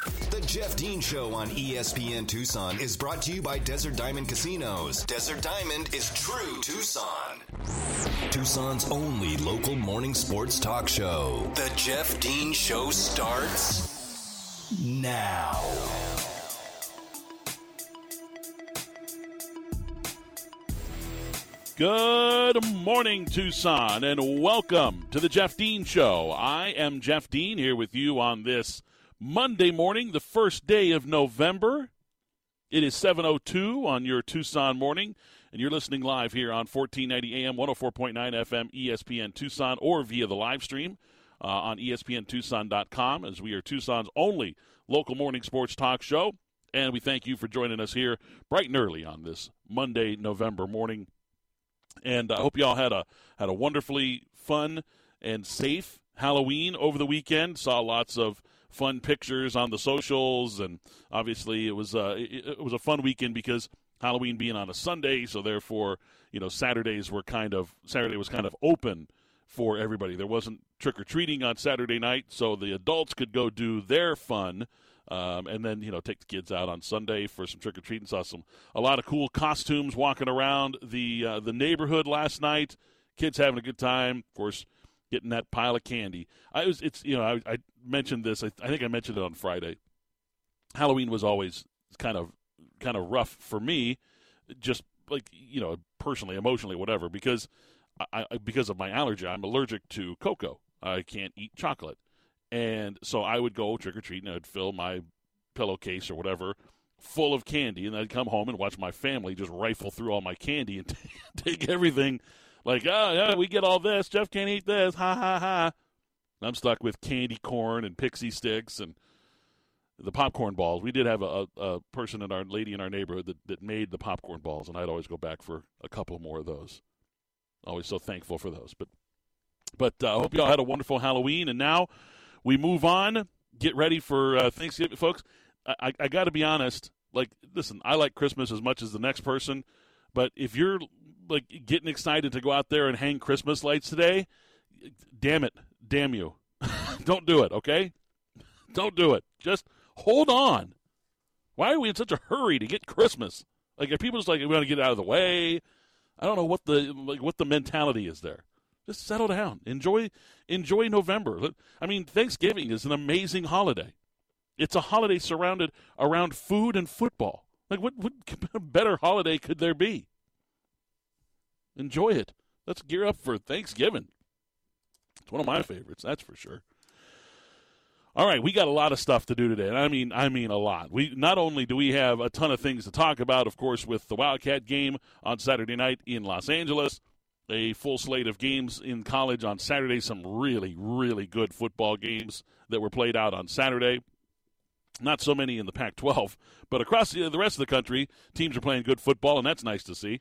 The Jeff Dean Show on ESPN Tucson is brought to you by Desert Diamond Casinos. Desert Diamond is true Tucson. Tucson's only local morning sports talk show. The Jeff Dean Show starts now. Good morning, Tucson, and welcome to the Jeff Dean Show. I am Jeff Dean here with you on this Monday morning, the first day of November. It is 7.02 on your Tucson morning, and you're listening live here on 1490 AM, 104.9 FM, ESPN Tucson, or via the live stream uh, on ESPNTucson.com, as we are Tucson's only local morning sports talk show. And we thank you for joining us here bright and early on this Monday, November morning. And I hope you all had a had a wonderfully fun and safe Halloween over the weekend. Saw lots of fun pictures on the socials, and obviously it was uh, it, was a fun weekend because Halloween being on a Sunday, so therefore you know Saturdays were kind of Saturday was kind of open for everybody. There wasn't trick or treating on Saturday night, so the adults could go do their fun um, and then you know take the kids out on Sunday for some trick or treating. Saw some a lot of cool costumes walking around the uh, the neighborhood last night. Kids having a good time, of course, getting that pile of candy. I was it's you know I, I mentioned this. I, I think I mentioned it on Friday. Halloween was always kind of kind of rough for me, just like you know personally, emotionally, whatever, because I, because of my allergy. I'm allergic to cocoa. I can't eat chocolate. And so I would go trick or treating. I'd fill my pillowcase or whatever full of candy. And I'd come home and watch my family just rifle through all my candy and take everything like, oh, yeah, we get all this. Jeff can't eat this. Ha, ha, ha. I'm stuck with candy corn and Pixy Stix and the popcorn balls. We did have a, a, a, person in our lady in our neighborhood that, that made the popcorn balls, and I'd always go back for a couple more of those. Always so thankful for those. But but I uh, hope you all had a wonderful Halloween. And now we move on. Get ready for uh, Thanksgiving, folks. I, I got to be honest. Like, listen, I like Christmas as much as the next person, but if you're like getting excited to go out there and hang Christmas lights today, damn it, damn you, don't do it. Okay, don't do it. Just hold on. Why are we in such a hurry to get Christmas? Like, are people just like we want to get out of the way? I don't know what the like what the mentality is there. Just settle down. Enjoy enjoy November. I mean, Thanksgiving is an amazing holiday. It's a holiday surrounded around food and football. Like what what better holiday could there be? Enjoy it. Let's gear up for Thanksgiving. It's one of my favorites, that's for sure. All right, we got a lot of stuff to do today, and I mean, I mean a lot. We not only do we have a ton of things to talk about, of course, with the Wildcat game on Saturday night in Los Angeles, a full slate of games in college on Saturday. Some really, really good football games that were played out on Saturday. Not so many in the Pac 12, but across the, the rest of the country, teams are playing good football, and that's nice to see.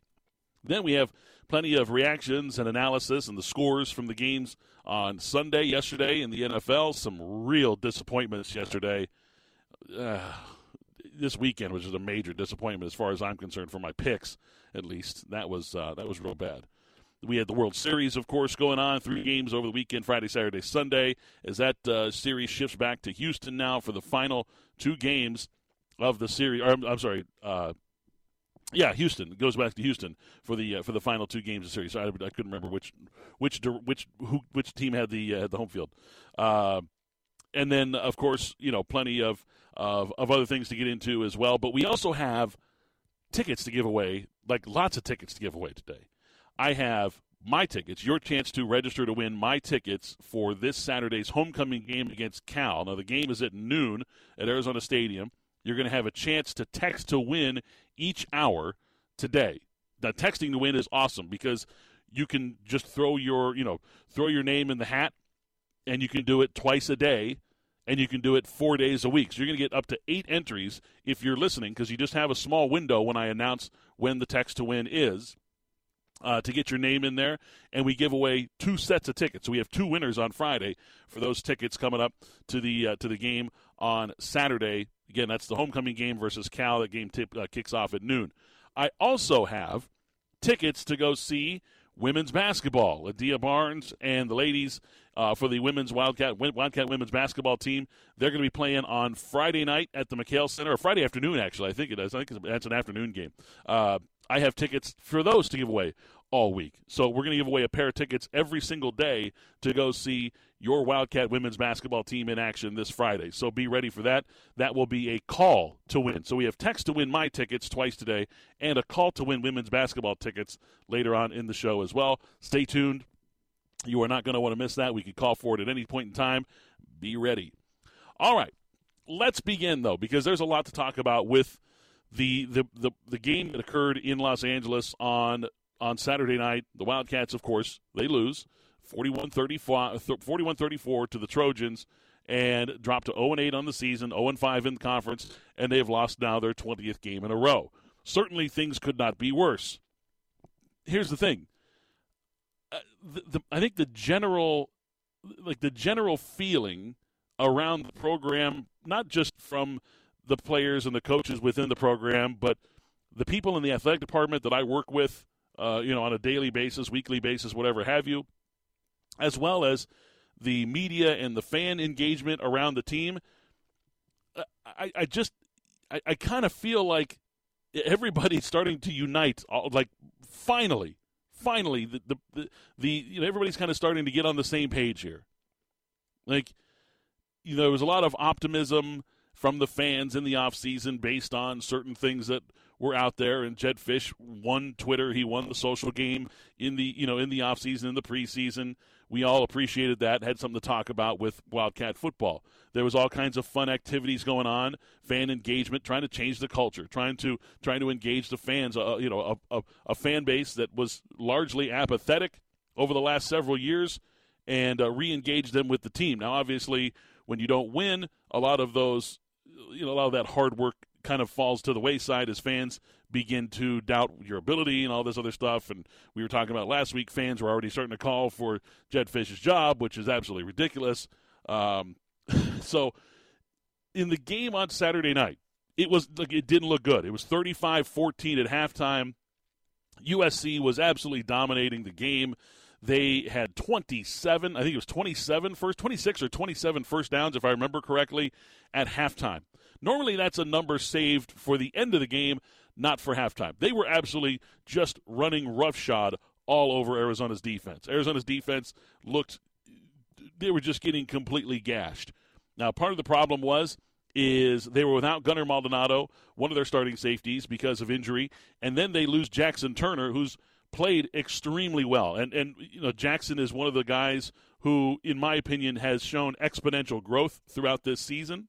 Then we have plenty of reactions and analysis and the scores from the games on Sunday, yesterday in the NFL. Some real disappointments yesterday. Uh, this weekend was just a major disappointment as far as I'm concerned for my picks, at least. That was uh, that was real bad. We had the World Series, of course, going on. Three games over the weekend Friday, Saturday, Sunday. As that uh, series shifts back to Houston now for the final two games of the series. Or, I'm, sorry. Yeah, Houston goes back to Houston for the uh, for the final two games of the series. I, I couldn't remember which which which who, which team had the uh, the home field. Uh, and then, of course, you know, plenty of, of of other things to get into as well. But we also have tickets to give away, like lots of tickets to give away today. I have my tickets, your chance to register to win my tickets for this Saturday's homecoming game against Cal. Now, the game is at noon at Arizona Stadium. You're going to have a chance to text to win each hour today. Now, texting to win is awesome because you can just throw your, you know, throw your name in the hat, and you can do it twice a day, and you can do it four days a week. So you're going to get up to eight entries if you're listening because you just have a small window when I announce when the text to win is uh, to get your name in there, and we give away two sets of tickets. So we have two winners on Friday for those tickets coming up to the uh, to the game on Saturday. Again, that's the homecoming game versus Cal. That game tip, uh, kicks off at noon. I also have tickets to go see women's basketball. Adia Barnes and the ladies uh, for the women's Wildcat Wildcat women's basketball team. They're going to be playing on Friday night at the McKale Center, or Friday afternoon, actually. I think it is. I think that's an afternoon game. Uh, I have tickets for those to give away all week. So we're going to give away a pair of tickets every single day to go see your Wildcat women's basketball team in action this Friday. So be ready for that. That will be a call to win. So we have text to win my tickets twice today and a call to win women's basketball tickets later on in the show as well. Stay tuned. You are not going to want to miss that. We can call for it at any point in time. Be ready. All right. Let's begin though because there's a lot to talk about with the the the, the game that occurred in Los Angeles on on Saturday night. The Wildcats of course, they lose. 41-34 to the Trojans and dropped to 0 8 on the season, 0 5 in the conference, and they've lost now their 20th game in a row. Certainly, things could not be worse. Here's the thing: uh, the, the, I think the general, like the general feeling around the program, not just from the players and the coaches within the program, but the people in the athletic department that I work with, uh, you know, on a daily basis, weekly basis, whatever have you as well as the media and the fan engagement around the team. I, I just, I, I kind of feel like everybody's starting to unite. Like finally, finally, the the the, the you know everybody's kind of starting to get on the same page here. Like, you know, there was a lot of optimism from the fans in the offseason based on certain things that were out there and Jedd Fisch won Twitter, he won the social game in the you know in the offseason in the preseason we all appreciated that, had something to talk about with Wildcat football. There was all kinds of fun activities going on, fan engagement, trying to change the culture, trying to trying to engage the fans. Uh, you know, a, a, a, fan base that was largely apathetic over the last several years, and uh, re-engage them with the team. Now, obviously, when you don't win, a lot of those, you know, a lot of that hard work kind of falls to the wayside as fans begin to doubt your ability and all this other stuff. And we were talking about last week, fans were already starting to call for Jedd Fisch's job, which is absolutely ridiculous. Um, so in the game on Saturday night, it was like it didn't look good. It was 35-14 at halftime. USC was absolutely dominating the game. They had 27, I think it was 27 first, 26 or 27 first downs, if I remember correctly, at halftime. Normally, that's a number saved for the end of the game, not for halftime. They were absolutely just running roughshod all over Arizona's defense. Arizona's defense looked, they were just getting completely gashed. Now, part of the problem was is they were without Gunnar Maldonado, one of their starting safeties, because of injury, and then they lose Jaxen Turner, who's played extremely well. And and you know Jaxen is one of the guys who, in my opinion, has shown exponential growth throughout this season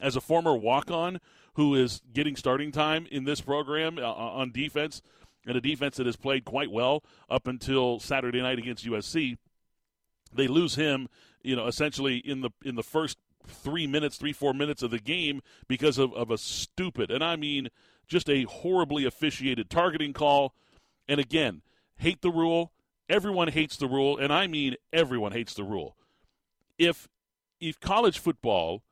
as a former walk on who is getting starting time in this program uh, uh, on defense, and a defense that has played quite well up until Saturday night against USC. They lose him, you know, essentially in the in the first three minutes, three four minutes of the game because of, of a stupid, and I mean just a horribly officiated targeting call. And again, hate the rule. Everyone hates the rule, and I mean everyone hates the rule. If if college football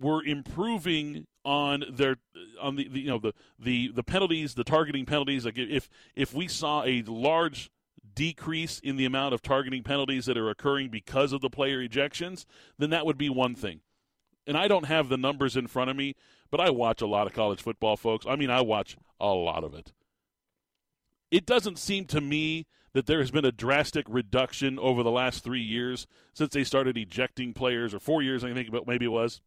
were improving on their on the, the, you know the, the the penalties, the targeting penalties. Like if if we saw a large decrease in the amount of targeting penalties that are occurring because of the player ejections, then that would be one thing. And I don't have the numbers in front of me, but I watch a lot of college football, folks. I mean, I watch a lot of it. It doesn't seem to me that there has been a drastic reduction over the last three years since they started ejecting players, or four years, I think but maybe it was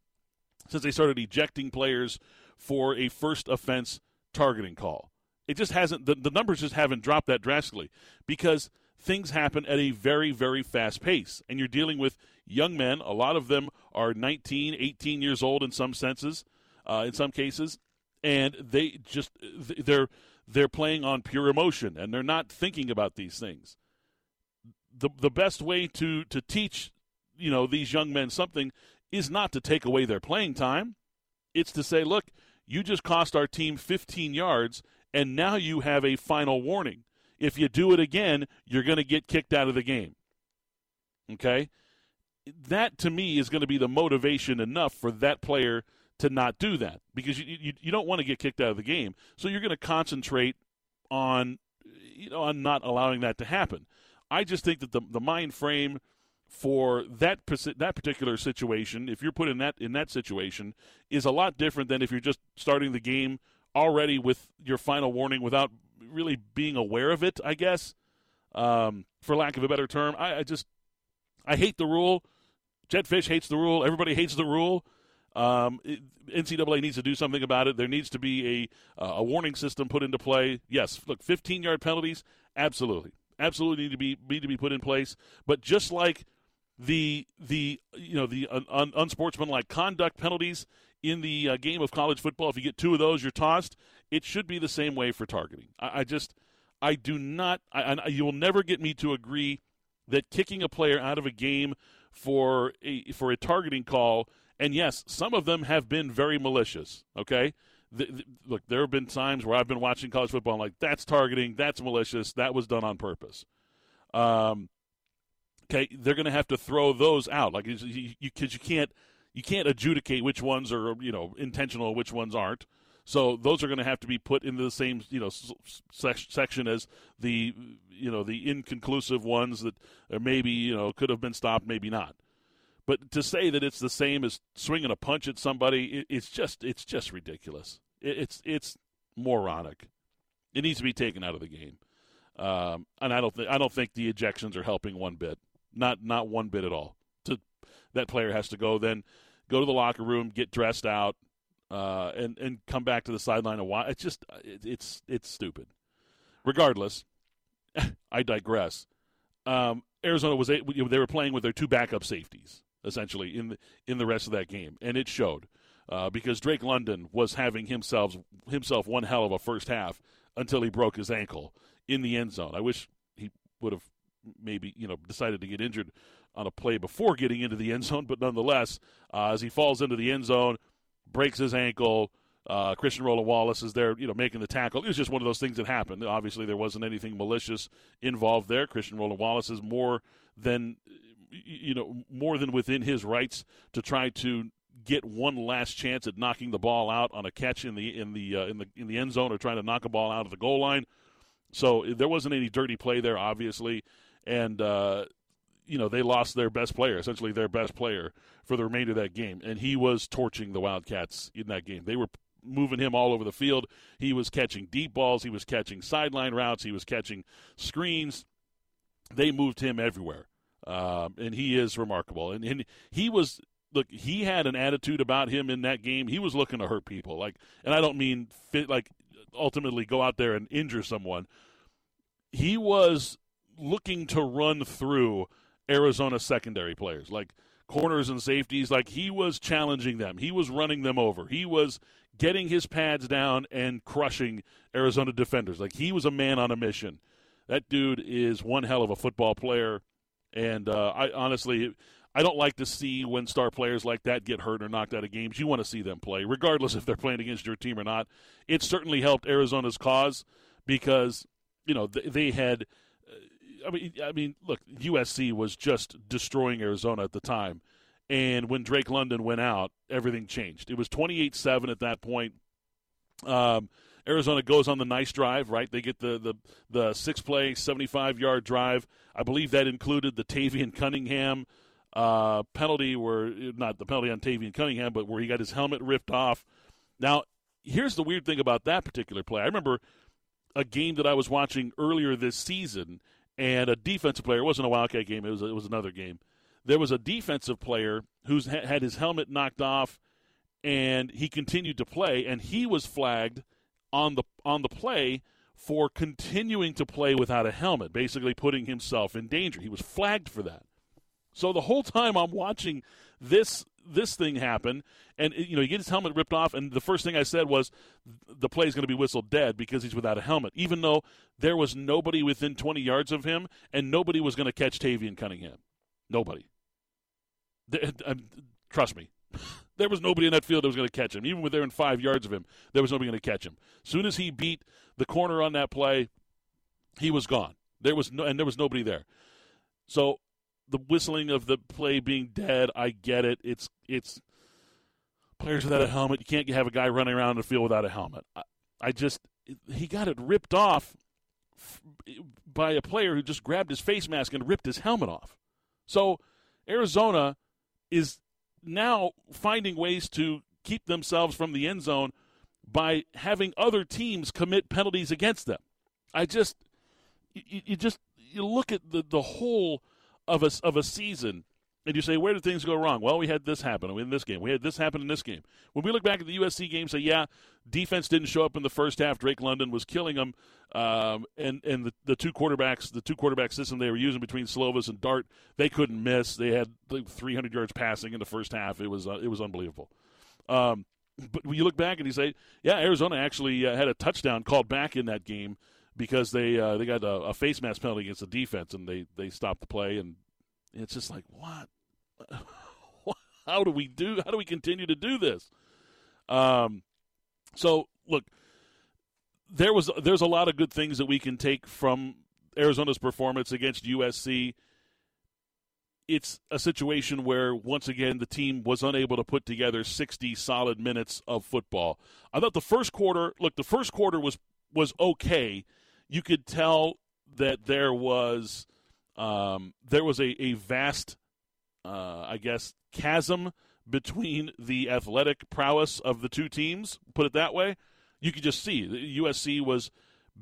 since they started ejecting players for a first offense targeting call. It just hasn't, the, the numbers just haven't dropped that drastically because things happen at a very, very fast pace. And you're dealing with young men. A lot of them are 19, 18 years old in some senses, uh, in some cases. And they just, they're, they're playing on pure emotion and they're not thinking about these things. The, the best way to, to teach you know these young men something is not to take away their playing time. It's to say, look, you just cost our team 15 yards, and now you have a final warning. If you do it again, you're going to get kicked out of the game. Okay? That, to me, is going to be the motivation enough for that player to not do that because you, you, you don't want to get kicked out of the game. So you're going to concentrate on, you know, on not allowing that to happen. I just think that the, the mind frame for that that particular situation, if you're put in that in that situation, is a lot different than if you're just starting the game already with your final warning without really being aware of it. I guess, um, for lack of a better term, I, I just I hate the rule. Jedd Fisch hates the rule. Everybody hates the rule. Um, it, NCAA needs to do something about it. There needs to be a uh, a warning system put into play. Yes, look, 15 yard penalties, absolutely, absolutely need to be need to be put in place. But just like the the you know the un, unsportsmanlike conduct penalties in the uh, game of college football, if you get two of those, you're tossed. It should be the same way for targeting. I, I just I do not. I, I, you will never get me to agree that kicking a player out of a game for a for a targeting call and yes, some of them have been very malicious. Okay, the, the, look, there have been times where I've been watching college football, and like that's targeting, that's malicious, that was done on purpose. Um, okay, they're going to have to throw those out, like because you, you, you can't you can't adjudicate which ones are you know intentional, which ones aren't. So those are going to have to be put into the same you know section as the you know the inconclusive ones that maybe you know could have been stopped, maybe not. But to say that it's the same as swinging a punch at somebody, it, it's just it's just ridiculous. It, it's it's moronic. It needs to be taken out of the game. Um, and I don't I don't think the ejections are helping one bit. Not not one bit at all. To that player has to go then go to the locker room, get dressed out, uh, and and come back to the sideline and watch. It's just it, it's it's stupid. Regardless, I digress. Um, Arizona was they were playing with their two backup safeties essentially in the, in the rest of that game, and it showed uh, because Drake London was having himself himself one hell of a first half until he broke his ankle in the end zone. I wish he would have maybe you know decided to get injured on a play before getting into the end zone, but nonetheless, uh, as he falls into the end zone, breaks his ankle. Uh, Christian Roland Wallace is there, you know, making the tackle. It was just one of those things that happened. Obviously, there wasn't anything malicious involved there. Christian Roland Wallace is more than you know, more than within his rights to try to get one last chance at knocking the ball out on a catch in the in the uh, in the in the end zone or trying to knock a ball out of the goal line. So there wasn't any dirty play there, obviously, and uh, you know they lost their best player, essentially their best player for the remainder of that game, and he was torching the Wildcats in that game. They were moving him all over the field. He was catching deep balls, he was catching sideline routes, he was catching screens. They moved him everywhere um, and he is remarkable. And, and he was look, he had an attitude about him in that game. He was looking to hurt people, like, and I don't mean fit, like ultimately go out there and injure someone. He was looking to run through Arizona secondary players, like corners and safeties. Like he was challenging them. He was running them over. He was getting his pads down and crushing Arizona defenders. Like he was a man on a mission. That dude is one hell of a football player. And uh, I honestly, I don't like to see when star players like that get hurt or knocked out of games. You want to see them play, regardless if they're playing against your team or not. It certainly helped Arizona's cause because you know they, they had. I mean, I mean, look, USC was just destroying Arizona at the time, and when Drake London went out, everything changed. It was twenty-eight seven at that point. Um, Arizona goes on the nice drive, right? They get the the, the six play, 75 yard drive. I believe that included the Tayvian Cunningham uh, penalty, where not the penalty on Tayvian Cunningham, but where he got his helmet ripped off. Now, here's the weird thing about that particular play. I remember a game that I was watching earlier this season, and a defensive player. It wasn't a Wildcat game; it was it was another game. There was a defensive player who's had his helmet knocked off, and he continued to play, and he was flagged on the on the play for continuing to play without a helmet, basically putting himself in danger. He was flagged for that. So the whole time I'm watching this this thing happen, and you know, he gets his helmet ripped off, and the first thing I said was, the play is going to be whistled dead because he's without a helmet, even though there was nobody within 20 yards of him, and nobody was going to catch Tayvian Cunningham. Nobody. Trust me, there was nobody in that field that was going to catch him. Even with there in five yards of him, there was nobody going to catch him. As soon as he beat the corner on that play, he was gone. There was no, and there was nobody there. So the whistling of the play being dead, I get it. It's it's players without a helmet. You can't have a guy running around in the field without a helmet. I, I just he got it ripped off by a player who just grabbed his face mask and ripped his helmet off. So Arizona is now finding ways to keep themselves from the end zone by having other teams commit penalties against them. I just you, you just you look at the the whole of a of a season and you say, where did things go wrong? Well, we had this happen in this game. We had this happen in this game. When we look back at the USC game, say, yeah, defense didn't show up in the first half. Drake London was killing them, um, and and the, the two quarterbacks, the two quarterback system they were using between Slovis and Dart, they couldn't miss. They had like 300 yards passing in the first half. It was uh, it was unbelievable. Um, but when you look back and you say, yeah, Arizona actually uh, had a touchdown called back in that game because they uh, they got a, a face mask penalty against the defense and they they stopped the play and it's just like what? How do we do? How do we continue to do this? Um, so look, there was there's a lot of good things that we can take from Arizona's performance against USC. It's a situation where once again the team was unable to put together 60 solid minutes of football. I thought the first quarter, look, the first quarter was was okay. You could tell that there was um, there was a, a vast, uh, I guess, chasm between the athletic prowess of the two teams. Put it that way. You could just see USC was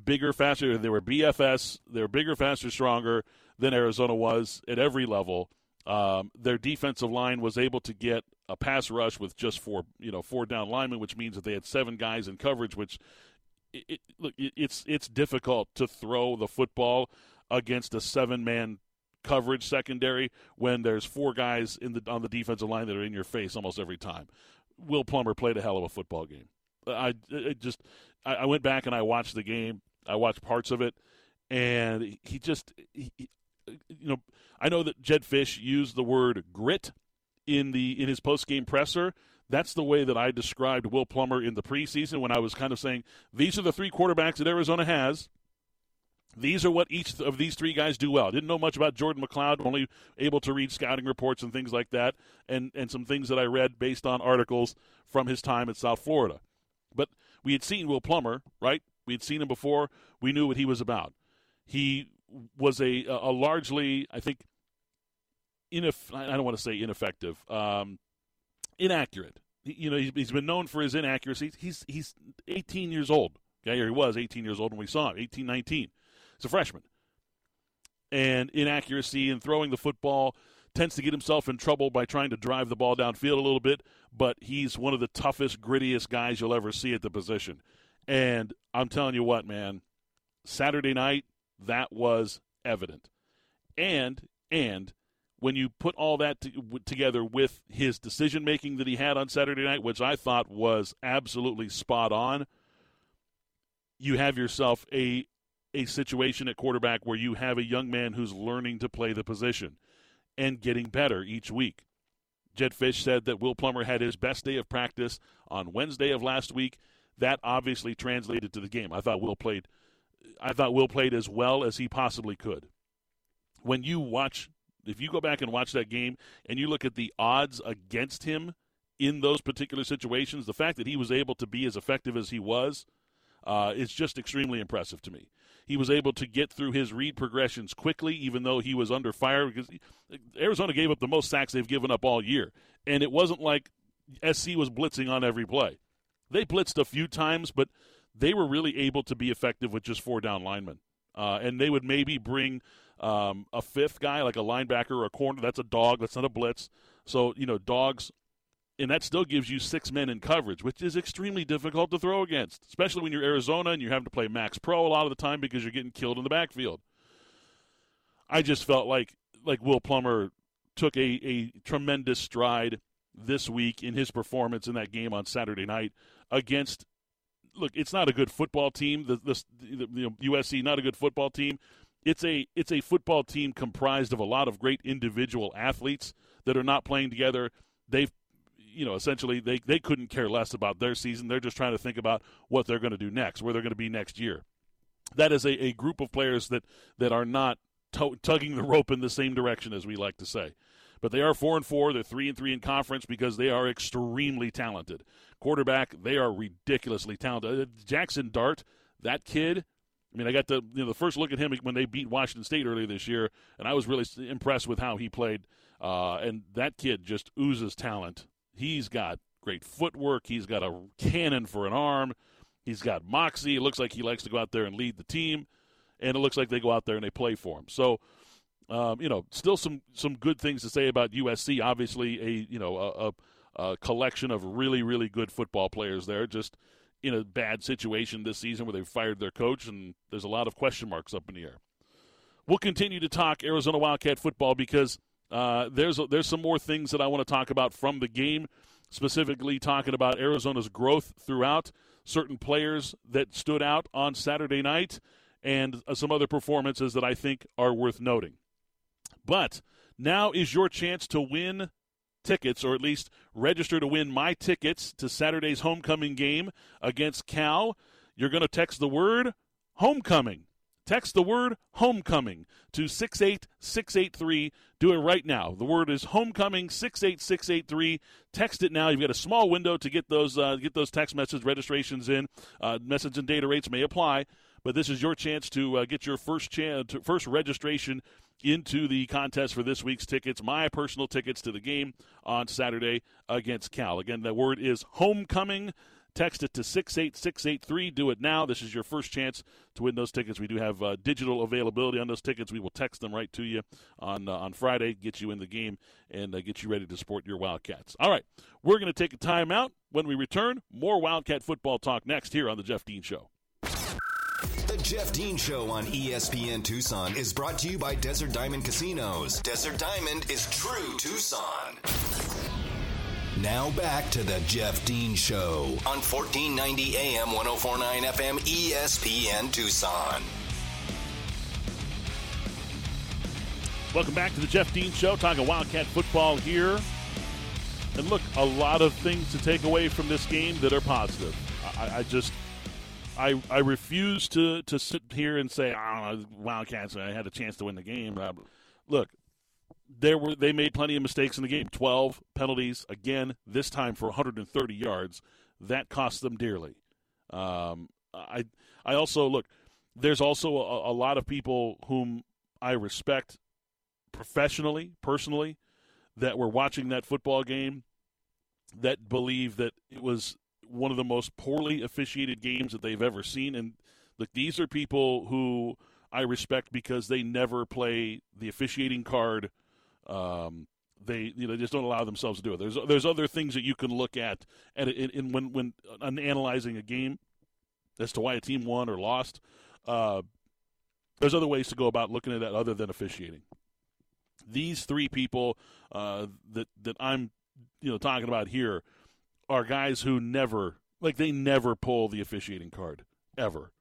bigger, faster. They were BFS. They were bigger, faster, stronger than Arizona was at every level. Um, their defensive line was able to get a pass rush with just four, you know, four down linemen, which means that they had seven guys in coverage. Which, it, look, it's it's difficult to throw the football against a seven man coverage secondary when there's four guys in the on the defensive line that are in your face almost every time. Will Plummer played a hell of a football game. I just I, I, went back and I watched the game. I watched parts of it, and he just he, you know I know that Jedd Fisch used the word grit in the in his post game presser. That's the way that I described Will Plummer in the preseason when I was kind of saying these are the three quarterbacks that Arizona has these are what each of these three guys do well. Didn't know much about Jordan McCloud, only able to read scouting reports and things like that, and, and some things that I read based on articles from his time at South Florida. But we had seen Will Plummer, right? We had seen him before. We knew what he was about. He was a, a largely, I think, ineff- I don't want to say ineffective, um, inaccurate. You know, he's been known for his inaccuracies. He's he's 18 years old. Okay, or he was 18 years old when we saw him, 18, 19 He's a freshman. And inaccuracy in throwing the football tends to get himself in trouble by trying to drive the ball downfield a little bit, but he's one of the toughest, grittiest guys you'll ever see at the position. And I'm telling you what, man, Saturday night, that was evident. And, and, when you put all that together with his decision making that he had on Saturday night, which I thought was absolutely spot on, you have yourself a a situation at quarterback where you have a young man who's learning to play the position and getting better each week. Jedd Fisch said that Will Plummer had his best day of practice on Wednesday of last week. That obviously translated to the game. I thought Will played I thought Will played as well as he possibly could. When you watch if you go back and watch that game and you look at the odds against him in those particular situations, the fact that he was able to be as effective as he was uh, is just extremely impressive to me. He was able to get through his read progressions quickly, even though he was under fire. Because Arizona gave up the most sacks they've given up all year, and it wasn't like SC was blitzing on every play. They blitzed a few times, but they were really able to be effective with just four down linemen. Uh, and they would maybe bring um, a fifth guy, like a linebacker or a corner. That's a dog. That's not a blitz. So you know, dogs and that still gives you six men in coverage, which is extremely difficult to throw against, especially when you're Arizona and you're having to play max pro a lot of the time because you're getting killed in the backfield. I just felt like like Will Plummer took a, a tremendous stride this week in his performance in that game on Saturday night against. Look, it's not a good football team. The, the, the know, USC not a good football team. It's a it's a football team comprised of a lot of great individual athletes that are not playing together. They've you know, essentially they, they couldn't care less about their season. They're just trying to think about what they're going to do next, where they're going to be next year. That is a, a group of players that, that are not tugging the rope in the same direction as we like to say. But they are four and four. They're three and three in conference because they are extremely talented. Quarterback, they are ridiculously talented. Uh, Jaxson Dart, that kid, I mean, I got the you know the first look at him when they beat Washington State earlier this year, and I was really impressed with how he played. Uh, and that kid just oozes talent. He's got great footwork. He's got a cannon for an arm. He's got moxie. It looks like he likes to go out there and lead the team, and it looks like they go out there and they play for him. So, um, you know, still some some good things to say about USC. Obviously, a you know a, a, a collection of really really good football players there. Just in a bad situation this season where they fired their coach, and there's a lot of question marks up in the air. We'll continue to talk Arizona Wildcat football because uh, there's there's some more things that I want to talk about from the game, specifically talking about Arizona's growth throughout, certain players that stood out on Saturday night, and uh, some other performances that I think are worth noting. But now is your chance to win tickets, or at least register to win my tickets to Saturday's homecoming game against Cal. You're going to text the word homecoming. Text the word homecoming to 68683. Do it right now. The word is homecoming 68683. Text it now. You've got a small window to get those uh, get those text message registrations in. Uh, message and data rates may apply, but this is your chance to uh, get your first chance first registration into the contest for this week's tickets, my personal tickets to the game on Saturday against Cal. Again, the word is homecoming. Text it to 68683. Do it now. This is your first chance to win those tickets. We do have uh, digital availability on those tickets. We will text them right to you on uh, on Friday, get you in the game, and uh, get you ready to support your Wildcats. All right, we're going to take a timeout. When we return, more Wildcat football talk next here on The Jeff Dean Show. Jeff Dean Show on ESPN Tucson is brought to you by Desert Diamond Casinos. Desert Diamond is true Tucson. Now back to the Jeff Dean Show on 1490 AM 1049 FM ESPN Tucson. Welcome back to the Jeff Dean Show, talking Wildcat football here. And look, a lot of things to take away from this game that are positive. I, I just I, I refuse to, to sit here and say, oh, Wildcats, I had a chance to win the game. Look, there were they made plenty of mistakes in the game. 12 penalties, again, this time for 130 yards. That cost them dearly. Um, I, I also, look, there's also a, a lot of people whom I respect professionally, personally, that were watching that football game that believe that it was one of the most poorly officiated games that they've ever seen. And look, these are people who I respect because they never play the officiating card. Um, they you know just don't allow themselves to do it. There's there's other things that you can look at and in, in, when when uh, analyzing a game as to why a team won or lost. Uh, there's other ways to go about looking at that other than officiating. These three people uh, that that I'm you know talking about here are guys who never like they never pull the officiating card ever.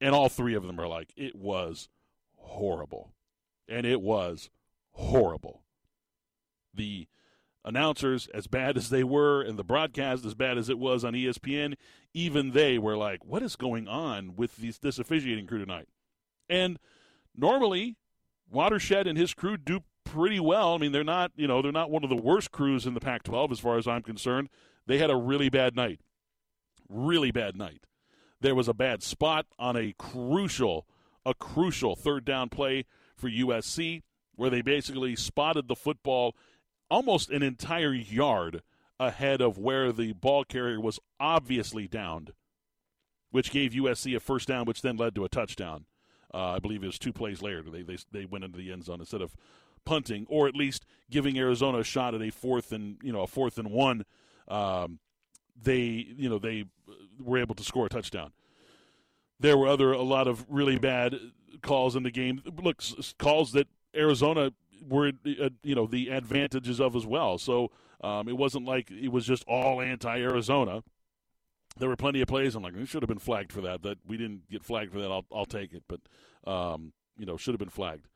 And all three of them are like it was horrible. And it was horrible. The announcers as bad as they were and the broadcast as bad as it was on ESPN, even they were like what is going on with these, this officiating crew tonight? And normally Watershed and his crew do pretty well. I mean, they're not, you know, they're not one of the worst crews in the Pac-12 as far as I'm concerned. They had a really bad night. Really bad night. There was a bad spot on a crucial, a crucial third down play for USC where they basically spotted the football almost an entire yard ahead of where the ball carrier was obviously downed, which gave USC a first down, which then led to a touchdown. Uh, I believe it was two plays later. They, they they went into the end zone instead of punting, or at least giving Arizona a shot at a fourth and you know a fourth and one um, they you know they were able to score a touchdown. There were other a lot of really bad calls in the game. Look, calls that Arizona were uh, you know the advantages of as well. So um, it wasn't like it was just all anti-Arizona. There were plenty of plays. I'm like, we should have been flagged for that. That we didn't get flagged for that. I'll I'll take it, but um, you know should have been flagged.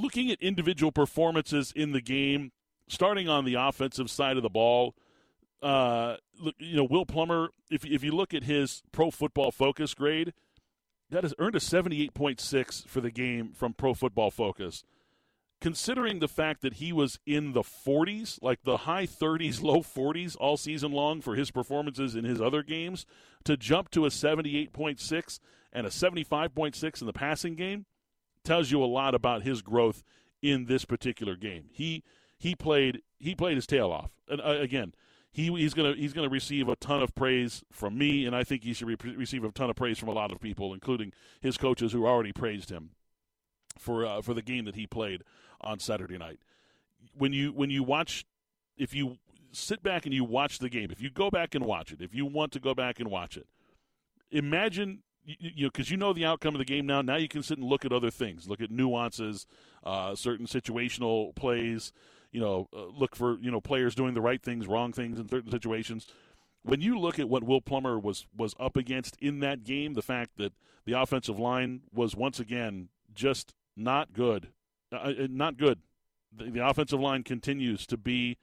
Looking at individual performances in the game, starting on the offensive side of the ball uh, you know, Will Plummer, if, if you look at his pro football focus grade, that has earned a 78.6 for the game from Pro Football Focus. Considering the fact that he was in the 40s, like the high 30s, low 40s all season long for his performances in his other games, to jump to a 78.6 and a 75.6 in the passing game tells you a lot about his growth in this particular game. He he played he played his tail off. And uh, again, he he's gonna he's gonna receive a ton of praise from me, and I think he should re- receive a ton of praise from a lot of people, including his coaches who already praised him for uh, for the game that he played on Saturday night. When you when you watch, if you sit back and you watch the game, if you go back and watch it, if you want to go back and watch it, imagine you know because you know the outcome of the game now. Now you can sit and look at other things, look at nuances, uh, certain situational plays. You know, uh, look for you know players doing the right things, wrong things in certain situations. When you look at what Will Plummer was was up against in that game, the fact that the offensive line was once again just not good, uh, uh not good. The, the offensive line continues to be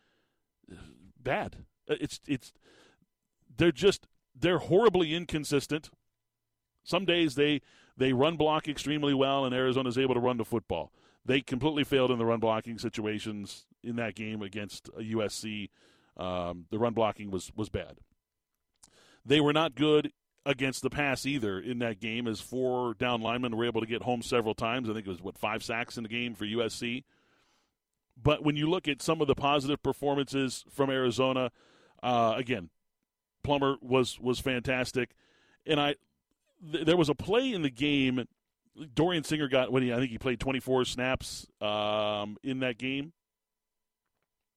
bad. Uh, it's it's they're just they're horribly inconsistent. Some days they they run block extremely well, and Arizona is able to run the football. They completely failed in the run blocking situations in that game against USC. Um, the run blocking was was bad. They were not good against the pass either in that game, as four down linemen were able to get home several times. I think it was what five sacks in the game for USC. But when you look at some of the positive performances from Arizona, uh, again, Plummer was was fantastic, and I th- there was a play in the game. Dorian Singer got when he I think he played 24 snaps um, in that game.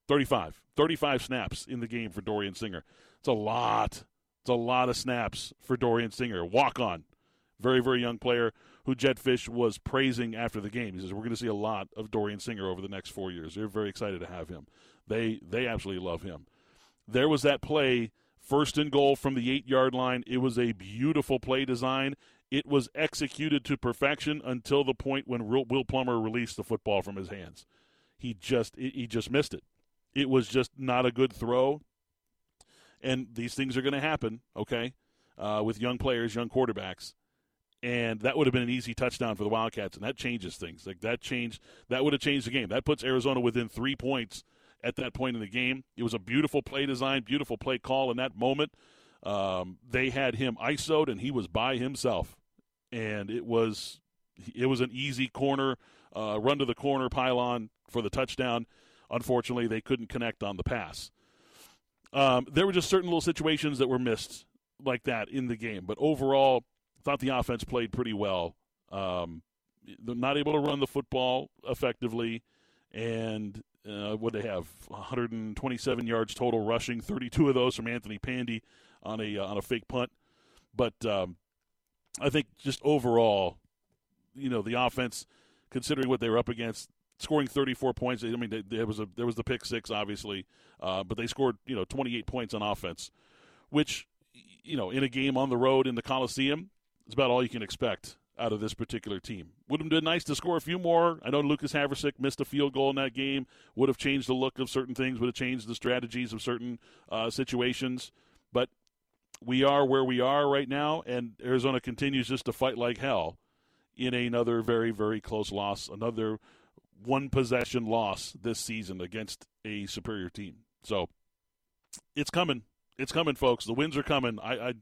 35. 35 snaps in the game for Dorian Singer. It's a lot. It's a lot of snaps for Dorian Singer. Walk on. Very, very young player who Jedd Fisch was praising after the game. He says, We're going to see a lot of Dorian Singer over the next four years. They're very excited to have him. They they absolutely love him. There was that play, first and goal from the eight yard line. It was a beautiful play design. It was executed to perfection until the point when Will Plummer released the football from his hands. He just he just missed it. It was just not a good throw. And these things are going to happen, okay, uh, with young players, young quarterbacks. And that would have been an easy touchdown for the Wildcats, and that changes things. Like that changed, that would have changed the game. That puts Arizona within three points at that point in the game. It was a beautiful play design, beautiful play call in that moment. Um, they had him ISO'd, and he was by himself, and it was it was an easy corner uh, run to the corner pylon for the touchdown. Unfortunately, they couldn't connect on the pass. Um, there were just certain little situations that were missed like that in the game, but overall, thought the offense played pretty well. Um, they're not able to run the football effectively, and uh, what they have 127 yards total rushing, 32 of those from Anthony Pandy on a uh, on a fake punt. But um, I think just overall, you know, the offense, considering what they were up against, scoring 34 points. I mean, there was a there was the pick six, obviously, uh, but they scored you know 28 points on offense, which you know in a game on the road in the Coliseum is about all you can expect out of this particular team. Would have been nice to score a few more. I know Lucas Havrisik missed a field goal in that game. Would have changed the look of certain things. Would have changed the strategies of certain uh, situations. But we are where we are right now, and Arizona continues just to fight like hell in another very, very close loss, another one possession loss this season against a superior team. So it's coming. It's coming, folks. The wins are coming. I, I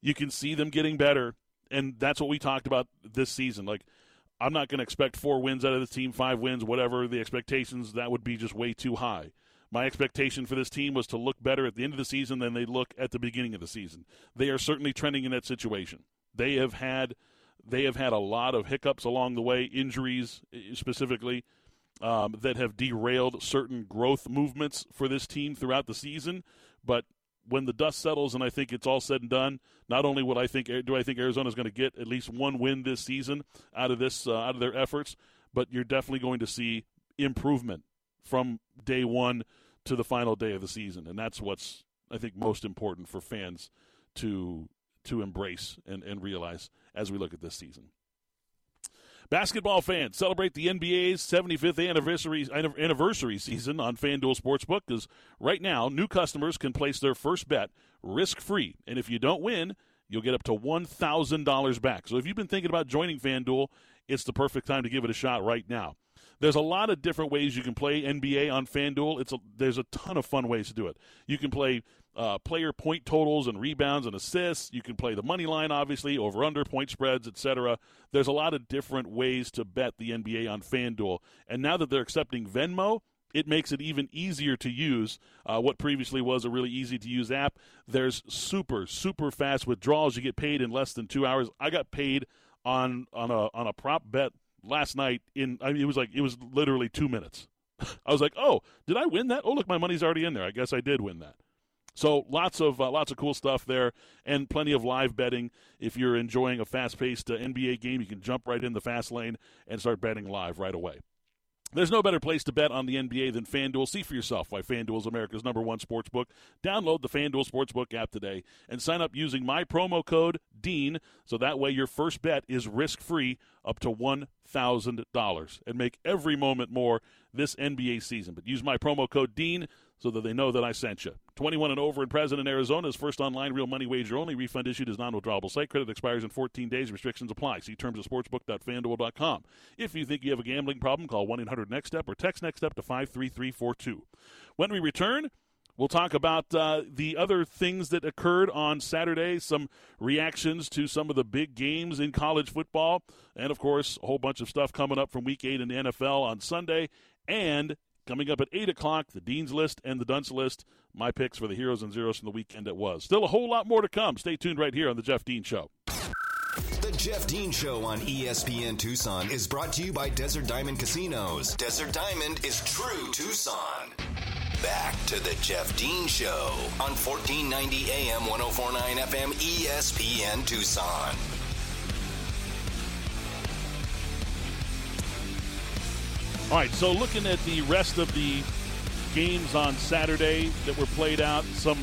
you can see them getting better, and that's what we talked about this season. Like I'm not going to expect four wins out of the team, five wins, whatever the expectations. That would be just way too high. My expectation for this team was to look better at the end of the season than they look at the beginning of the season. They are certainly trending in that situation. They have had they have had a lot of hiccups along the way, injuries specifically, um, that have derailed certain growth movements for this team throughout the season. But when the dust settles and I think it's all said and done, not only would I think do I think Arizona is going to get at least one win this season out of this uh, out of their efforts, but you're definitely going to see improvement from day one to the final day of the season, and that's what's I think most important for fans to to embrace and, and realize as we look at this season. Basketball fans celebrate the NBA's 75th anniversary anniversary season on FanDuel Sportsbook because right now new customers can place their first bet risk free, and if you don't win, you'll get up to $1,000 back. So if you've been thinking about joining FanDuel, it's the perfect time to give it a shot right now. There's a lot of different ways you can play NBA on FanDuel. It's a, there's a ton of fun ways to do it. You can play uh, player point totals and rebounds and assists. You can play the money line, obviously, over under point spreads, etc. There's a lot of different ways to bet the NBA on FanDuel. And now that they're accepting Venmo, it makes it even easier to use uh, what previously was a really easy to use app. There's super, super fast withdrawals. You get paid in less than two hours. I got paid on on a on a prop bet last night in I mean it was like it was literally two minutes. I was like, oh, did I win that? Oh, look, my money's already in there. I guess I did win that. So lots of uh, lots of cool stuff there, and plenty of live betting. If you're enjoying a fast-paced uh, NBA game, you can jump right in the fast lane and start betting live right away. There's no better place to bet on the NBA than FanDuel. See for yourself why FanDuel is America's number one sports book. Download the FanDuel Sportsbook app today and sign up using my promo code DEAN so that way your first bet is risk free up to $1,000 and make every moment more this NBA season. But use my promo code DEAN so that they know that I sent you. 21 and over present in Arizona is first online real money wager only. Refund issued is non-withdrawable site credit expires in 14 days. Restrictions apply. See terms at sportsbook.fanduel.com. If you think you have a gambling problem, call 1-800-NEXT-STEP or text NEXT STEP to 53342. When we return, We'll talk about uh, the other things that occurred on Saturday, some reactions to some of the big games in college football, and of course, a whole bunch of stuff coming up from week eight in the NFL on Sunday, and Coming up at 8 o'clock, the Dean's List and the Dunce List. My picks for the heroes and zeros from the weekend it was. Still a whole lot more to come. Stay tuned right here on The Jeff Dean Show. The Jeff Dean Show on ESPN Tucson is brought to you by Desert Diamond Casinos. Desert Diamond is true Tucson. Back to the Jeff Dean Show on 1490 AM 1049 FM ESPN Tucson. All right, so looking at the rest of the games on Saturday that were played out, some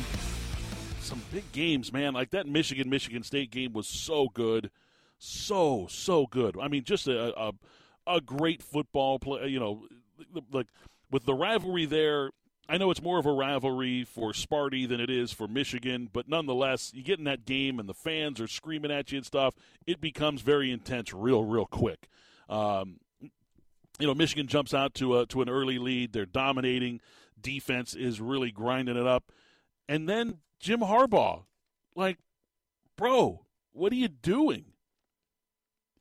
some big games, man. Like that Michigan Michigan State game was so good, so so good. I mean, just a a, a great football play. You know, like with the rivalry there. I know it's more of a rivalry for Sparty than it is for Michigan, but nonetheless, you get in that game and the fans are screaming at you and stuff. It becomes very intense, real, real quick. Um, you know, Michigan jumps out to a, to an early lead. They're dominating. Defense is really grinding it up, and then Jim Harbaugh, like, bro, what are you doing?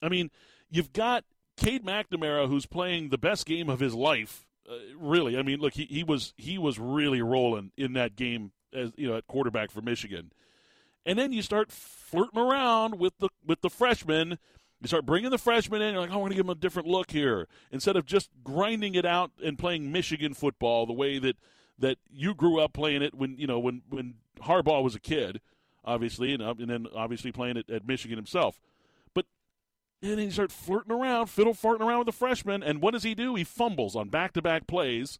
I mean, you've got Cade McNamara, who's playing the best game of his life. Uh, really, I mean, look, he, he was he was really rolling in that game as you know at quarterback for Michigan, and then you start flirting around with the with the freshman you start bringing the freshmen in. You're like, oh, we're going to give them a different look here instead of just grinding it out and playing Michigan football the way that that you grew up playing it when you know when when Harbaugh was a kid, obviously, and, and then obviously playing it at Michigan himself. But then he starts flirting around, fiddle farting around with the freshmen, and what does he do? He fumbles on back-to-back plays,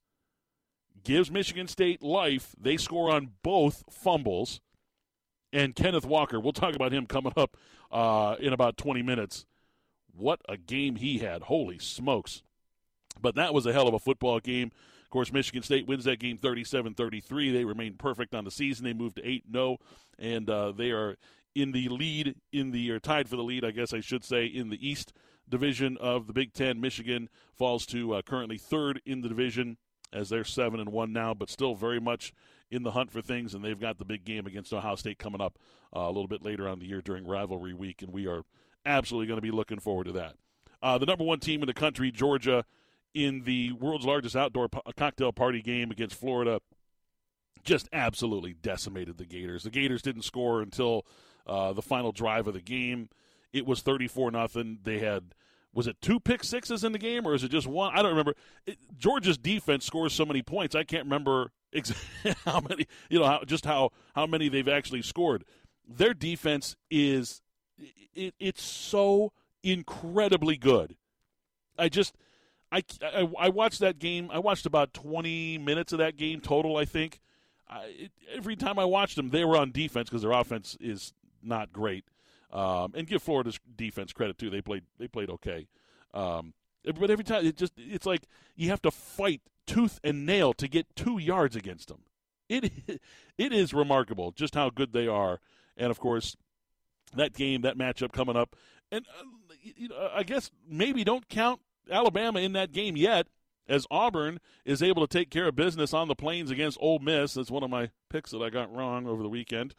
gives Michigan State life. They score on both fumbles and Kenneth Walker. We'll talk about him coming up uh, in about 20 minutes. What a game he had. Holy smokes. But that was a hell of a football game. Of course, Michigan State wins that game 37 33. They remain perfect on the season. They moved to 8 0, and uh, they are in the lead, in the, or tied for the lead, I guess I should say, in the East division of the Big Ten. Michigan falls to uh, currently third in the division as they're 7 and 1 now, but still very much in the hunt for things, and they've got the big game against Ohio State coming up uh, a little bit later on the year during rivalry week, and we are absolutely going to be looking forward to that. Uh, the number one team in the country, Georgia, in the world's largest outdoor po- cocktail party game against Florida, just absolutely decimated the Gators. The Gators didn't score until uh, the final drive of the game. It was 34 nothing. They had was it two pick sixes in the game or is it just one? I don't remember. It, Georgia's defense scores so many points. I can't remember how many, you know, how, just how how many they've actually scored. Their defense is it, it's so incredibly good. I just I, I, I watched that game. I watched about twenty minutes of that game total. I think I, it, every time I watched them, they were on defense because their offense is not great. Um, and give Florida's defense credit too; they played they played okay. Um, but every time it just it's like you have to fight tooth and nail to get two yards against them. It it is remarkable just how good they are, and of course, that game, that matchup coming up, and uh, you know, I guess maybe don't count Alabama in that game yet. as Auburn is able to take care of business on the plains against Ole Miss. That's one of my picks that I got wrong over the weekend.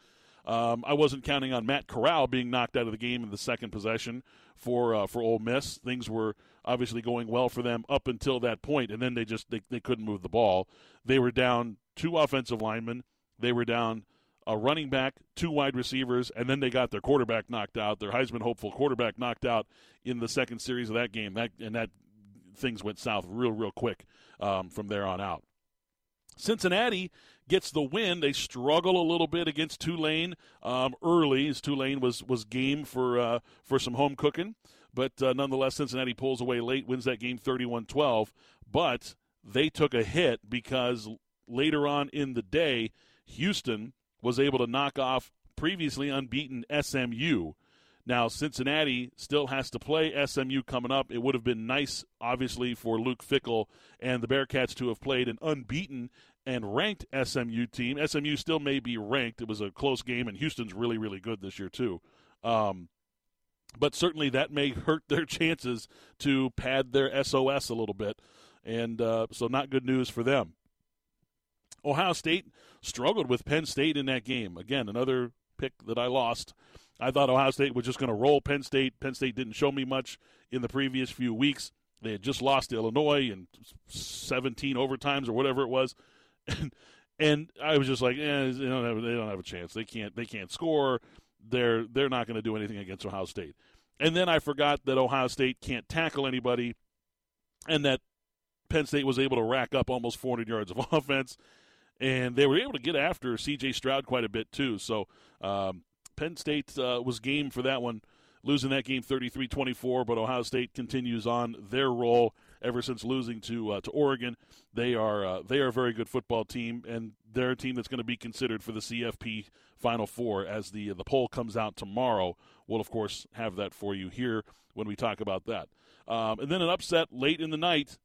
Um, I wasn't counting on Matt Corral being knocked out of the game in the second possession for uh, for Ole Miss. Things were obviously going well for them up until that point, and then they just they, they couldn't move the ball. They were down two offensive linemen. They were down a running back, two wide receivers, and then they got their quarterback knocked out, their Heisman hopeful quarterback knocked out in the second series of that game. That and that things went south real, real quick um, from there on out. Cincinnati gets the win. They struggle a little bit against Tulane um, early, as Tulane was was game for uh, for some home cooking, but uh, nonetheless, Cincinnati pulls away late, wins that game 31-12. But they took a hit because later on in the day, Houston was able to knock off previously unbeaten SMU. Now, Cincinnati still has to play SMU coming up. It would have been nice, obviously, for Luke Fickell and the Bearcats to have played an unbeaten and ranked SMU team. SMU still may be ranked. It was a close game, and Houston's really, really good this year, too. Um, but certainly that may hurt their chances to pad their SOS a little bit. And uh, so, not good news for them. Ohio State struggled with Penn State in that game. Again, another pick that I lost. I thought Ohio State was just going to roll Penn State. Penn State didn't show me much in the previous few weeks. They had just lost to Illinois in 17 overtimes or whatever it was, and, and I was just like, eh, they don't have they don't have a chance. They can't they can't score. They're they're not going to do anything against Ohio State. And then I forgot that Ohio State can't tackle anybody, and that Penn State was able to rack up almost 400 yards of offense, and they were able to get after C.J. Stroud quite a bit too. So um, Penn State uh, was game for that one, losing that game 33 24, but Ohio State continues on their roll ever since losing to uh, to Oregon. They are uh, they are a very good football team, and they're a team that's going to be considered for the CFP Final Four as the the poll comes out tomorrow. We'll of course have that for you here when we talk about that. Um, and then an upset late in the night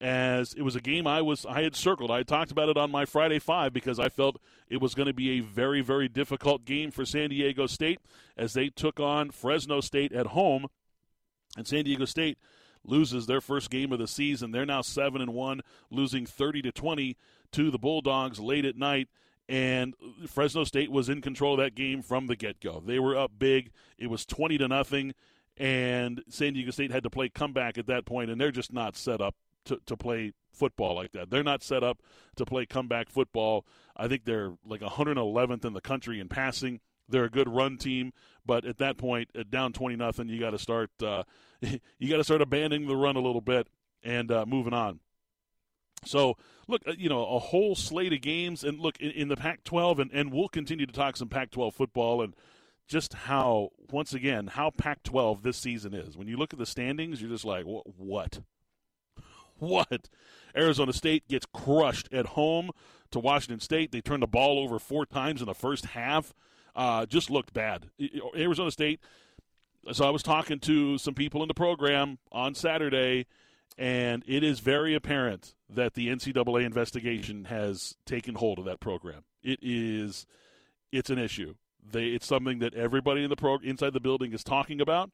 as it was a game I was I had circled. I had talked about it on my Friday five because I felt it was going to be a very very difficult game for San Diego State as they took on Fresno State at home, and San Diego State loses their first game of the season. They're now seven and one, losing thirty to twenty to the Bulldogs late at night. And Fresno State was in control of that game from the get go. They were up big. It was twenty to nothing and San Diego State had to play comeback at that point, and they're just not set up to, to play football like that. They're not set up to play comeback football. I think they're like 111th in the country in passing. They're a good run team, but at that point, at down 20 nothing, you got to start uh, you got to start abandoning the run a little bit and uh, moving on. So, look, uh, you know, a whole slate of games, and look in, in the Pac-12, and, and we'll continue to talk some Pac-12 football and just how, once again, how Pac-12 this season is. When you look at the standings, you're just like, what? What? Arizona State gets crushed at home to Washington State. They turned the ball over four times in the first half. Uh, just looked bad. Arizona State. So I was talking to some people in the program on Saturday, and it is very apparent that the NCAA investigation has taken hold of that program. It is, it's an issue. They, it's something that everybody in the pro, inside the building is talking about.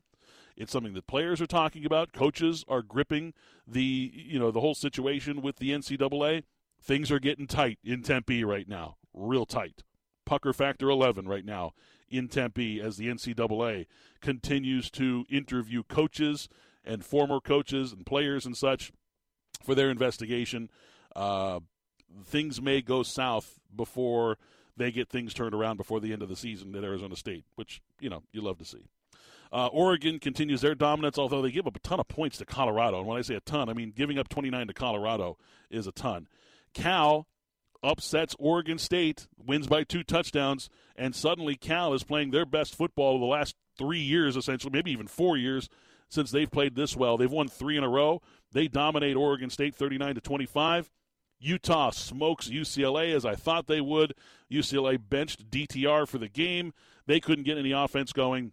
It's something that players are talking about. Coaches are gripping the you know the whole situation with the NCAA. Things are getting tight in Tempe right now, real tight. Pucker factor 11 right now in Tempe as the NCAA continues to interview coaches and former coaches and players and such for their investigation. Uh, things may go south before they get things turned around before the end of the season at Arizona State, which you know you love to see. Uh, Oregon continues their dominance, although they give up a ton of points to Colorado. And when I say a ton, I mean giving up 29 to Colorado is a ton. Cal upsets Oregon State, wins by two touchdowns, and suddenly Cal is playing their best football of the last three years, essentially, maybe even four years since they've played this well. They've won three in a row. They dominate Oregon State 39 to 25. Utah smokes UCLA as I thought they would. UCLA benched DTR for the game. They couldn't get any offense going.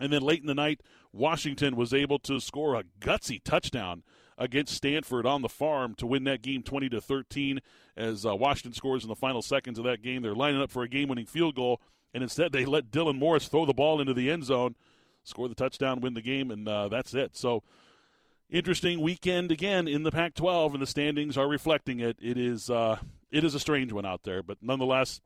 And then late in the night, Washington was able to score a gutsy touchdown against Stanford on the farm to win that game 20 to 13 as uh, Washington scores in the final seconds of that game. They're lining up for a game-winning field goal and instead they let Dylan Morris throw the ball into the end zone, score the touchdown, win the game and uh, that's it. So interesting weekend again in the Pac-12, and the standings are reflecting it. It is uh, it is a strange one out there, but nonetheless,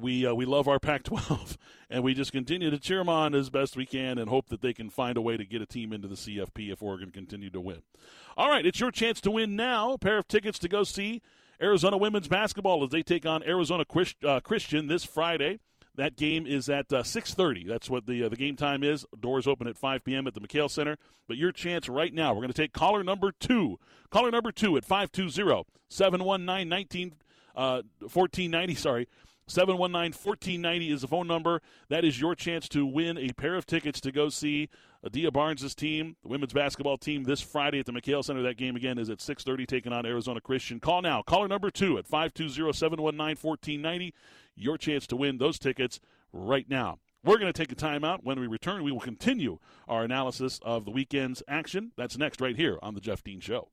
we uh, we love our Pac-12, and we just continue to cheer them on as best we can, and hope that they can find a way to get a team into the CFP if Oregon continue to win. All right, it's your chance to win now. A pair of tickets to go see Arizona women's basketball as they take on Arizona uh, Christian this Friday. That game is at uh, 6:30. That's what the uh, the game time is. Doors open at 5 p.m. at the McKale Center. But your chance right now, we're going to take caller number two. Caller number two at 520-719-19 uh, 1490. Sorry. 719-1490 is the phone number. That is your chance to win a pair of tickets to go see Adia Barnes' team, the women's basketball team, this Friday at the McKale Center. That game again is at 6:30, taking on Arizona Christian. Call now. Caller number two at 520-719-1490 your chance to win those tickets right now. We're going to take a timeout. When we return, we will continue our analysis of the weekend's action. That's next, right here on The Jeff Dean Show.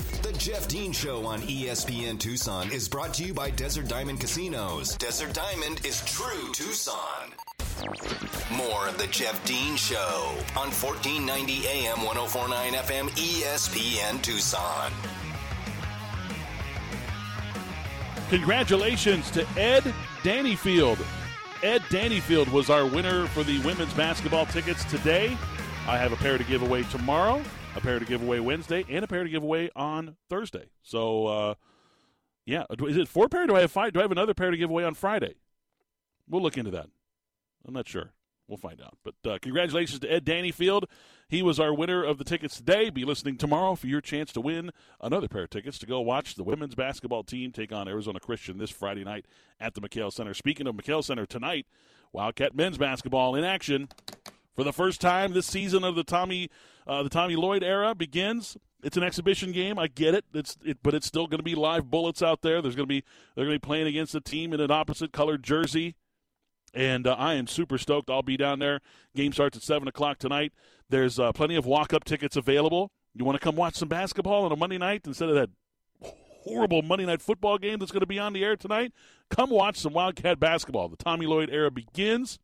The Jeff Dean Show on ESPN Tucson is brought to you by Desert Diamond Casinos. Desert Diamond is true Tucson. More of The Jeff Dean Show on 1490 AM 1049 FM ESPN Tucson. Congratulations to Ed Dannyfield. Ed Dannyfield was our winner for the women's basketball tickets today. I have a pair to give away tomorrow, a pair to give away Wednesday, and a pair to give away on Thursday. So, uh, yeah, is it four pair? do I have five? Do I have another pair to give away on Friday? We'll look into that. I'm not sure. We'll find out. But uh, congratulations to Ed Dannyfield. He was our winner of the tickets today. Be listening tomorrow for your chance to win another pair of tickets to go watch the women's basketball team take on Arizona Christian this Friday night at the McKale Center. Speaking of McKale Center tonight, Wildcat men's basketball in action for the first time this season of the Tommy uh, the Tommy Lloyd era begins. It's an exhibition game. I get it. It's it, but it's still going to be live bullets out there. There's going to be they're going to be playing against a team in an opposite colored jersey. And uh, I am super stoked. I'll be down there. Game starts at 7 o'clock tonight. There's uh, plenty of walk up tickets available. You want to come watch some basketball on a Monday night instead of that horrible Monday night football game that's going to be on the air tonight? Come watch some Wildcat basketball. The Tommy Lloyd era begins.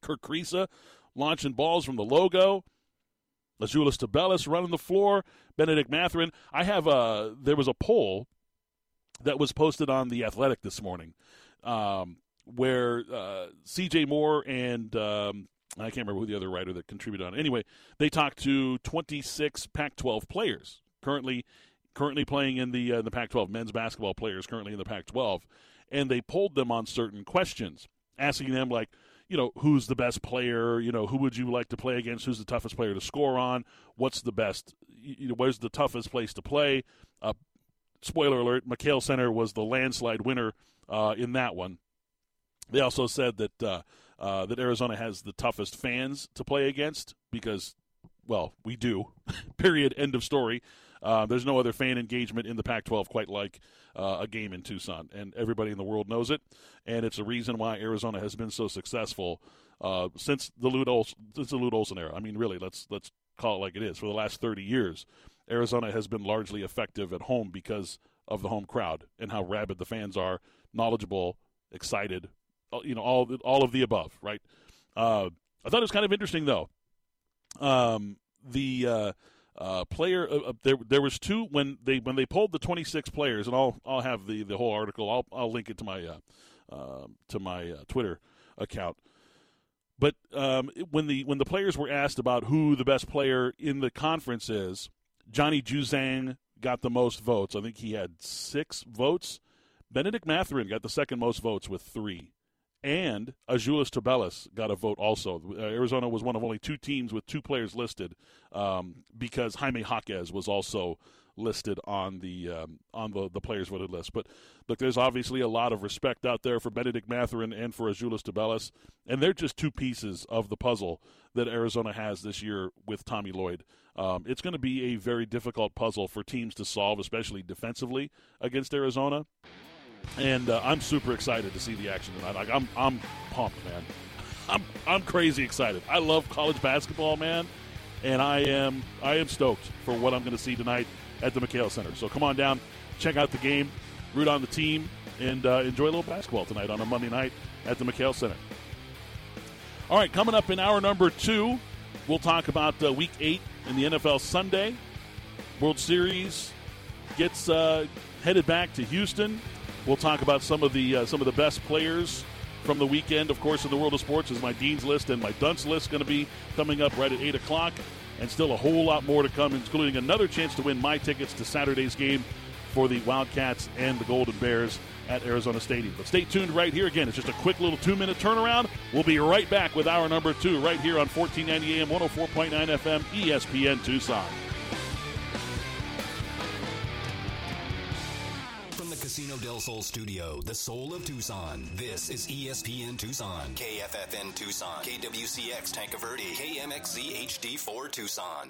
Kerr Kriisa launching balls from the logo. Azuolas Tubelis running the floor. Benedict Mathurin. I have a, there was a poll that was posted on The Athletic this morning. Um, where uh, C.J. Moore and um, I can't remember who the other writer that contributed on. Anyway, they talked to 26 Pac-12 players currently currently playing in the uh, the Pac-12 men's basketball players currently in the Pac-12, and they polled them on certain questions, asking them like, you know, who's the best player? You know, who would you like to play against? Who's the toughest player to score on? What's the best? You know, where's the toughest place to play? Uh, spoiler alert: McKale Center was the landslide winner uh, in that one. They also said that uh, uh, that Arizona has the toughest fans to play against because, well, we do. Period. End of story. Uh, there's no other fan engagement in the Pac-12 quite like uh, a game in Tucson, and everybody in the world knows it. And it's a reason why Arizona has been so successful uh, since the Lute Olson, since the Lute Olson era. I mean, really, let's let's call it like it is. For the last 30 years, Arizona has been largely effective at home because of the home crowd and how rabid the fans are, knowledgeable, excited, you know all all of the above, right? Uh, I thought it was kind of interesting though. Um, the uh, uh, player uh, uh, there there was two when they when they pulled the 26 players, and I'll I'll have the the whole article. I'll I'll link it to my uh, um, to my Twitter account. But um, when the when the players were asked about who the best player in the conference is, Johnny Juzang got the most votes. I think he had six votes. Benedict Mathurin got the second most votes with three and Azuolas Tubelis got a vote also. Uh, Arizona was one of only two teams with two players listed um, because Jaime Jaquez was also listed on the um, on the, the players voted list. But look, there's obviously a lot of respect out there for Benedict Mathurin and for Azuolas Tubelis, and they're just two pieces of the puzzle that Arizona has this year with Tommy Lloyd. Um, it's going to be a very difficult puzzle for teams to solve, especially defensively against Arizona and uh, I'm super excited to see the action tonight. Like I'm, I'm pumped, man. I'm, I'm crazy excited. I love college basketball, man, and I am, I am stoked for what I'm going to see tonight at the McKale Center. So come on down, check out the game, root on the team, and uh, enjoy a little basketball tonight on a Monday night at the McKale Center. All right, coming up in hour number two, we'll talk about uh, Week Eight in the NFL Sunday. World Series gets uh, headed back to Houston. We'll talk about some of the uh, some of the best players from the weekend, of course, in the world of sports. Is my Dean's list and my Dunce list going to be coming up right at eight o'clock, and still a whole lot more to come, including another chance to win my tickets to Saturday's game for the Wildcats and the Golden Bears at Arizona Stadium. But stay tuned right here. Again, it's just a quick little two minute turnaround. We'll be right back with hour number two right here on 1490 AM, 104.9 FM, ESPN Tucson. Del Sol studio, the soul of Tucson, this is ESPN Tucson, KFFN Tucson, KWCX Tanque Verde, KMXZ HD4 Tucson.